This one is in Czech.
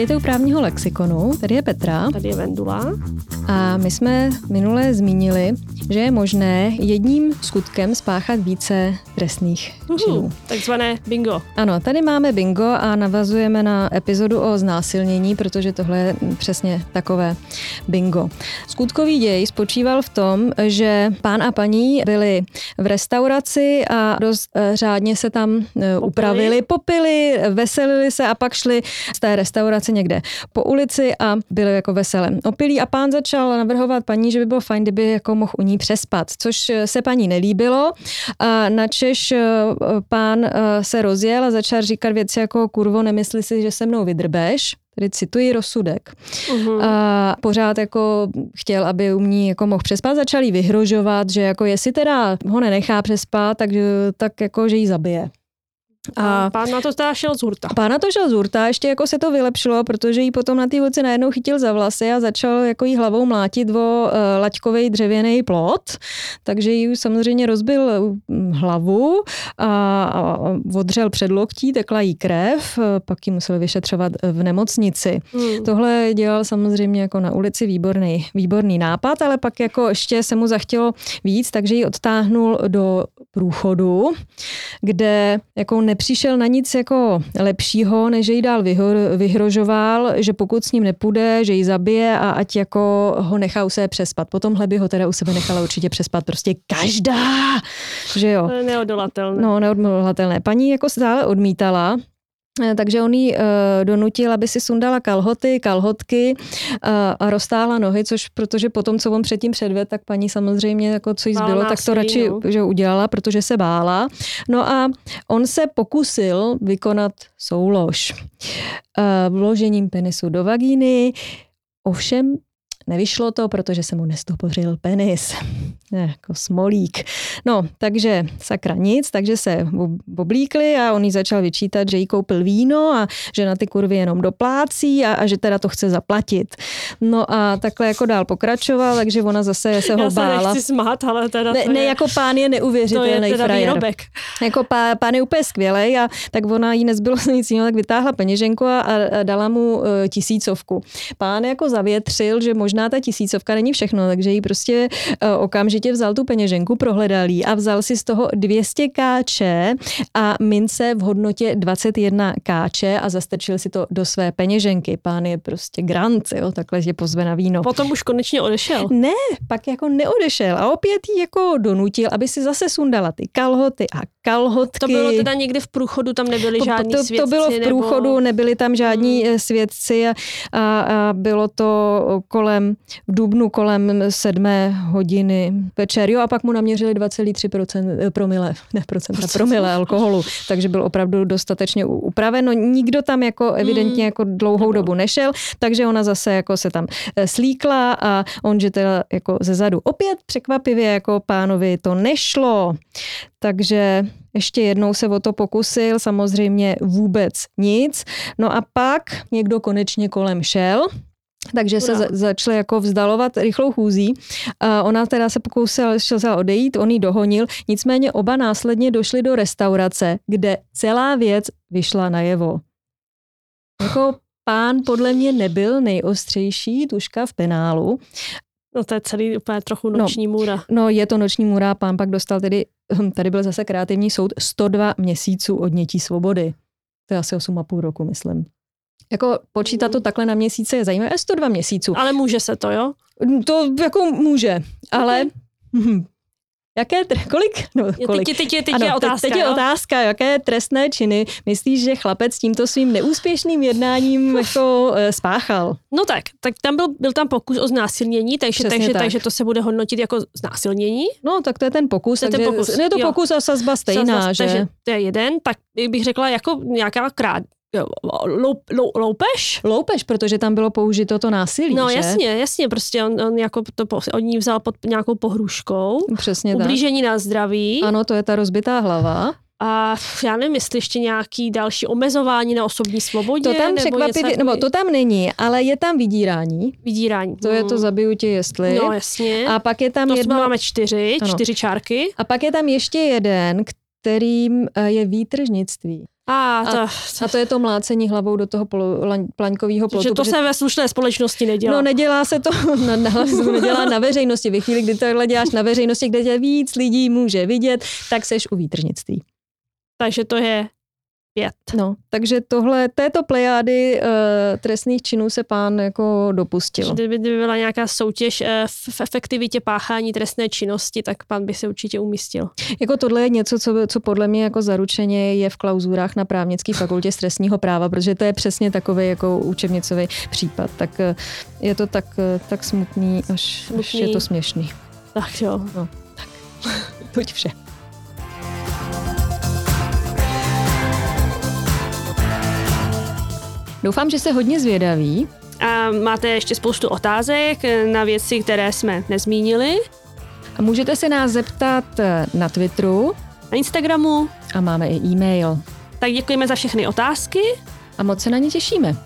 Vítejte u právního lexikonu. Tady je Petra. Tady je Vendula. A my jsme minule zmínili, že je možné jedním skutkem spáchat více trestných činů. Takzvané bingo. Ano, tady máme bingo a navazujeme na epizodu o znásilnění, protože tohle je přesně takové bingo. Skutkový děj spočíval v tom, že pán a paní byli v restauraci a dost eh, řádně se tam eh, upravili, popili, veselili se a pak šli z té restaurace někde po ulici a byli jako veselé. Opilí a pán začal navrhovat paní, že by bylo fajn, kdyby jako mohl u ní přespat, což se paní nelíbilo. A načež eh, pán eh, se rozjel a začal říkat věci jako kurvo, nemyslí si, že se mnou vydrbeš, tedy cituji rozsudek. Uh-huh. A pořád jako chtěl, aby u ní jako mohl přespat, začal jí vyhrožovat, že jako jestli teda ho nenechá přespat, tak, tak jako, že jí zabije. A pán na to teda šel z hurta. Pán na to šel z hurta, ještě jako se to vylepšilo, protože jí potom na té ulici najednou chytil za vlasy a začal jako jí hlavou mlátit o uh, laťkový dřevěný plot, takže jí samozřejmě rozbil hm, hlavu a, a odřel předloktí, tekla jí krev, pak ji museli vyšetřovat v nemocnici. Hmm. Tohle dělal samozřejmě jako na ulici výborný, výborný nápad, ale pak jako ještě se mu zachtělo víc, takže ji odtáhnul do průchodu, kde jako nepřišel na nic jako lepšího, než že jí dál vyhrožoval, že pokud s ním nepůjde, že ji zabije a ať jako ho nechá u sebe přespat. Potom by ho teda u sebe nechala určitě přespat prostě každá, že jo. Neodolatelné. No, neodolatelné. Paní jako stále odmítala, takže on jí uh, donutil, aby si sundala kalhoty, kalhotky uh, a roztáhla nohy, což protože potom, co on předtím předved, tak paní samozřejmě, jako co jí zbylo, tak to radši no. že udělala, protože se bála. No a on se pokusil vykonat soulož uh, vložením penisu do vagíny, ovšem Nevyšlo to, protože se mu nestopořil penis. Ne, jako smolík. No, takže sakra nic, takže se oblíkli a on jí začal vyčítat, že jí koupil víno a že na ty kurvy jenom doplácí a, a že teda to chce zaplatit. No a takhle jako dál pokračoval, takže ona zase se ho Já bála. Já se smát, ale teda ne, ne, jako pán je neuvěřitelný to je teda frajer. Výrobek. Jako pán, pán je úplně skvělý a tak ona jí nezbylo nic jiného, tak vytáhla peněženku a, a dala mu uh, tisícovku. Pán jako zavětřil, že možná možná ta tisícovka není všechno, takže jí prostě eh, okamžitě vzal tu peněženku, prohledal jí a vzal si z toho 200 káče a mince v hodnotě 21 káče a zastrčil si to do své peněženky. Pán je prostě grant, jo, takhle je pozve na víno. Potom už konečně odešel. Ne, pak jako neodešel a opět jí jako donutil, aby si zase sundala ty kalhoty a kalhotky. To bylo teda někde v průchodu, tam nebyli to, žádní to, svědci? To bylo v průchodu, nebo... nebyli tam žádní hmm. svědci a, a, a bylo to kolem v Dubnu kolem sedmé hodiny večer. Jo, a pak mu naměřili 2,3 eh, promile, ne procenta, promile alkoholu, takže byl opravdu dostatečně upraven. No nikdo tam jako evidentně hmm. jako dlouhou dobu nešel, takže ona zase jako se tam eh, slíkla a on, že teda jako ze zadu opět překvapivě jako pánovi to nešlo. Takže ještě jednou se o to pokusil, samozřejmě vůbec nic. No a pak někdo konečně kolem šel, takže se za, začali jako vzdalovat rychlou chůzí. A ona teda se pokusila šel odejít, on ji dohonil, nicméně oba následně došli do restaurace, kde celá věc vyšla najevo. Jako pán podle mě nebyl nejostřejší tuška v penálu. No to je celý úplně trochu no, noční no, můra. No je to noční můra, pán pak dostal tedy, hm, tady byl zase kreativní soud, 102 měsíců odnětí svobody. To je asi 8,5 roku, myslím. Jako počítat to mhm. takhle na měsíce je zajímavé, 102 měsíců. Ale může se to, jo? To jako může, ale okay. Jaké, kolik, no, kolik? Teď, teď, teď ano, je otázka, teď, teď je otázka, jaké trestné činy myslíš, že chlapec tímto svým neúspěšným jednáním jako e, spáchal? No tak, tak tam byl, byl tam pokus o znásilnění, takže, takže, tak. takže to se bude hodnotit jako znásilnění. No tak to je ten pokus, to je, takže, ten pokus. je to jo. pokus a sazba stejná, sazba, že? Takže to je jeden, tak bych řekla jako nějaká krát, Lou, lou, loupež? Loupež, protože tam bylo použito to násilí, No že? jasně, jasně, prostě on, on jako to od ní vzal pod nějakou pohruškou. Přesně Ublížení tak. na zdraví. Ano, to je ta rozbitá hlava. A já nevím, jestli ještě nějaký další omezování na osobní svobodě. To tam překvapivě, nebo to tam není, ale je tam vydírání. Vydírání. To hmm. je to hmm. zabiju tě jestli. No jasně. A pak je tam to jedno... máme čtyři, ano. čtyři čárky. A pak je tam ještě jeden, kterým eh, je výtržnictví. A, to, a, a to je to mlácení hlavou do toho plaňkového plotu. Že to protože, se ve slušné společnosti nedělá. No nedělá se to, na, na, se to nedělá na veřejnosti. Ve chvíli, kdy tohle děláš na veřejnosti, kde tě víc lidí může vidět, tak seš u výtržnictví. Takže to je pět. No, takže tohle, této plejády uh, trestných činů se pán jako dopustil. Kdyby, kdyby byla nějaká soutěž uh, v efektivitě páchání trestné činnosti, tak pán by se určitě umístil. Jako tohle je něco, co, co podle mě jako zaručeně je v klauzurách na právnické fakultě z trestního práva, protože to je přesně takový jako učebnicový případ. Tak uh, je to tak, uh, tak smutný, až, smutný. až je to směšný. Tak jo. No, tak. Toť vše. Doufám, že se hodně zvědaví. A máte ještě spoustu otázek na věci, které jsme nezmínili. A můžete se nás zeptat na Twitteru, na Instagramu a máme i e-mail. Tak děkujeme za všechny otázky a moc se na ně těšíme.